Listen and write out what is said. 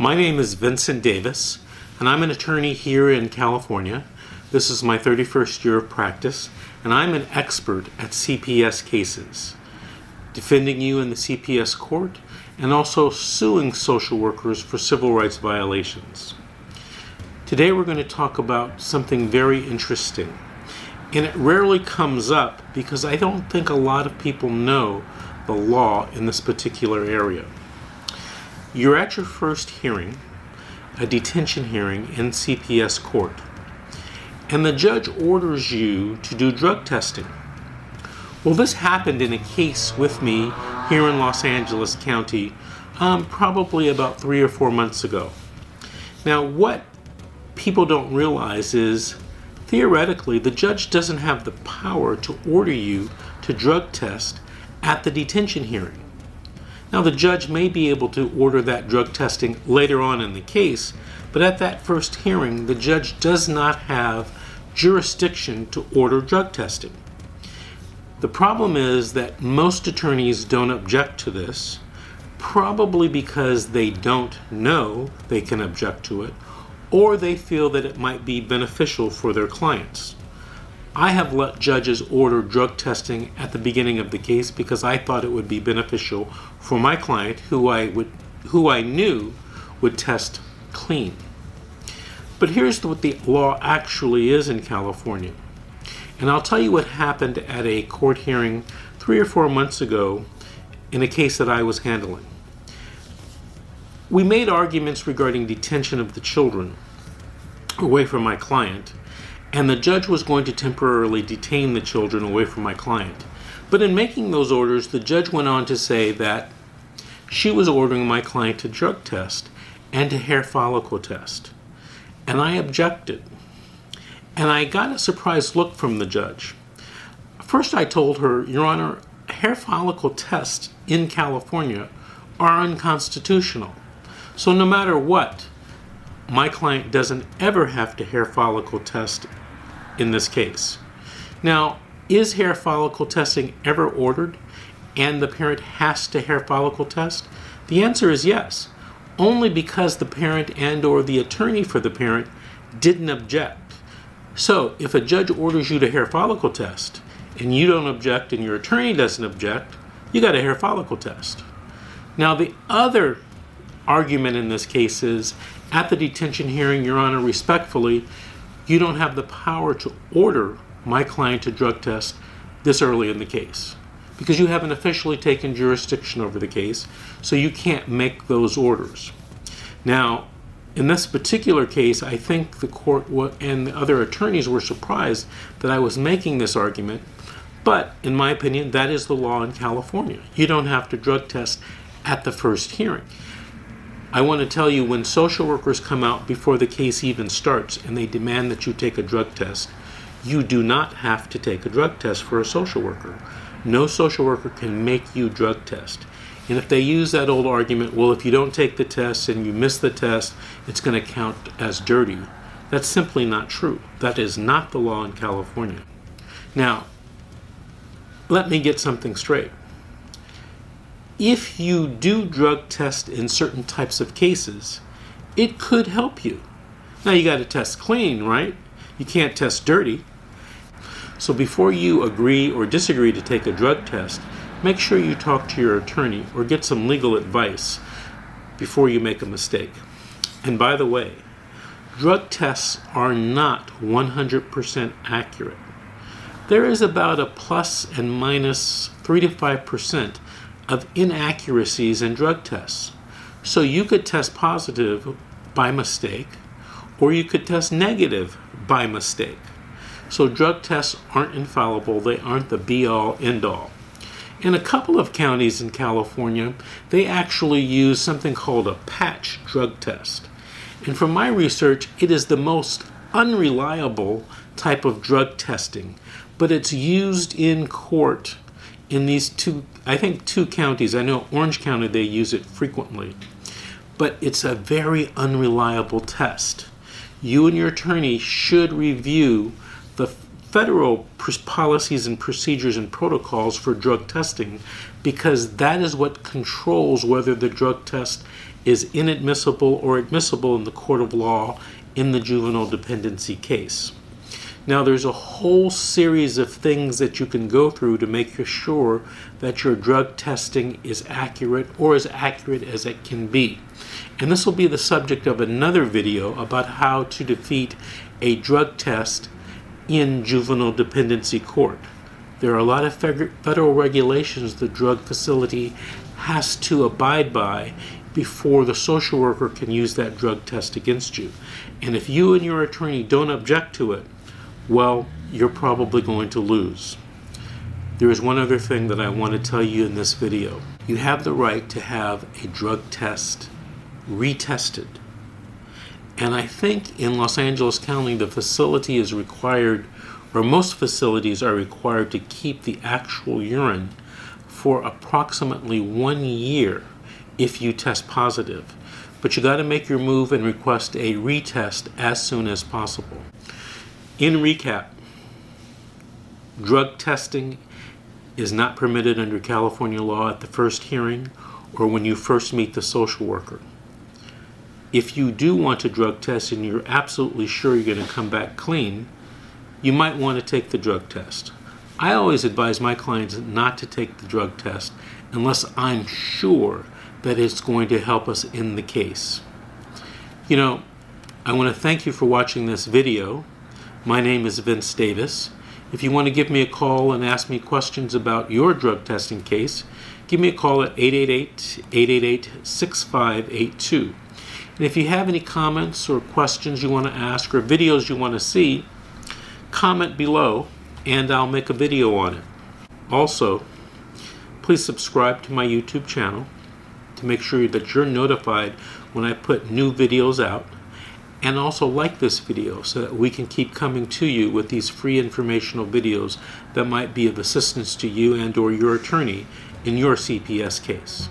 My name is Vincent Davis, and I'm an attorney here in California. This is my 31st year of practice, and I'm an expert at CPS cases, defending you in the CPS court and also suing social workers for civil rights violations. Today we're going to talk about something very interesting, and it rarely comes up because I don't think a lot of people know the law in this particular area. You're at your first hearing, a detention hearing in CPS court, and the judge orders you to do drug testing. Well, this happened in a case with me here in Los Angeles County um, probably about three or four months ago. Now, what people don't realize is theoretically, the judge doesn't have the power to order you to drug test at the detention hearing. Now, the judge may be able to order that drug testing later on in the case, but at that first hearing, the judge does not have jurisdiction to order drug testing. The problem is that most attorneys don't object to this, probably because they don't know they can object to it, or they feel that it might be beneficial for their clients. I have let judges order drug testing at the beginning of the case because I thought it would be beneficial for my client who I would who I knew would test clean. But here's what the law actually is in California. And I'll tell you what happened at a court hearing 3 or 4 months ago in a case that I was handling. We made arguments regarding detention of the children away from my client and the judge was going to temporarily detain the children away from my client. But in making those orders, the judge went on to say that she was ordering my client to drug test and to hair follicle test. And I objected. And I got a surprised look from the judge. First, I told her, Your Honor, hair follicle tests in California are unconstitutional. So, no matter what, my client doesn't ever have to hair follicle test in this case. Now, is hair follicle testing ever ordered and the parent has to hair follicle test? The answer is yes, only because the parent and or the attorney for the parent didn't object. So, if a judge orders you to hair follicle test and you don't object and your attorney doesn't object, you got a hair follicle test. Now, the other argument in this case is at the detention hearing, Your Honor, respectfully, you don't have the power to order my client to drug test this early in the case because you haven't officially taken jurisdiction over the case, so you can't make those orders. Now, in this particular case, I think the court and the other attorneys were surprised that I was making this argument, but in my opinion, that is the law in California. You don't have to drug test at the first hearing. I want to tell you when social workers come out before the case even starts and they demand that you take a drug test, you do not have to take a drug test for a social worker. No social worker can make you drug test. And if they use that old argument, well, if you don't take the test and you miss the test, it's going to count as dirty, that's simply not true. That is not the law in California. Now, let me get something straight if you do drug test in certain types of cases, it could help you. Now you got to test clean, right? You can't test dirty. So before you agree or disagree to take a drug test, make sure you talk to your attorney or get some legal advice before you make a mistake. And by the way, drug tests are not 100% accurate. There is about a plus and minus 3 to 5% of inaccuracies in drug tests. So you could test positive by mistake, or you could test negative by mistake. So drug tests aren't infallible, they aren't the be all end all. In a couple of counties in California, they actually use something called a patch drug test. And from my research, it is the most unreliable type of drug testing, but it's used in court in these two, I think two counties, I know Orange County, they use it frequently, but it's a very unreliable test. You and your attorney should review the federal policies and procedures and protocols for drug testing because that is what controls whether the drug test is inadmissible or admissible in the court of law in the juvenile dependency case. Now, there's a whole series of things that you can go through to make sure that your drug testing is accurate or as accurate as it can be. And this will be the subject of another video about how to defeat a drug test in juvenile dependency court. There are a lot of federal regulations the drug facility has to abide by before the social worker can use that drug test against you. And if you and your attorney don't object to it, well, you're probably going to lose. There is one other thing that I want to tell you in this video. You have the right to have a drug test retested. And I think in Los Angeles County, the facility is required, or most facilities are required to keep the actual urine for approximately one year if you test positive. But you got to make your move and request a retest as soon as possible. In recap, drug testing is not permitted under California law at the first hearing or when you first meet the social worker. If you do want a drug test and you're absolutely sure you're going to come back clean, you might want to take the drug test. I always advise my clients not to take the drug test unless I'm sure that it's going to help us in the case. You know, I want to thank you for watching this video. My name is Vince Davis. If you want to give me a call and ask me questions about your drug testing case, give me a call at 888 888 6582. And if you have any comments or questions you want to ask or videos you want to see, comment below and I'll make a video on it. Also, please subscribe to my YouTube channel to make sure that you're notified when I put new videos out and also like this video so that we can keep coming to you with these free informational videos that might be of assistance to you and or your attorney in your CPS case.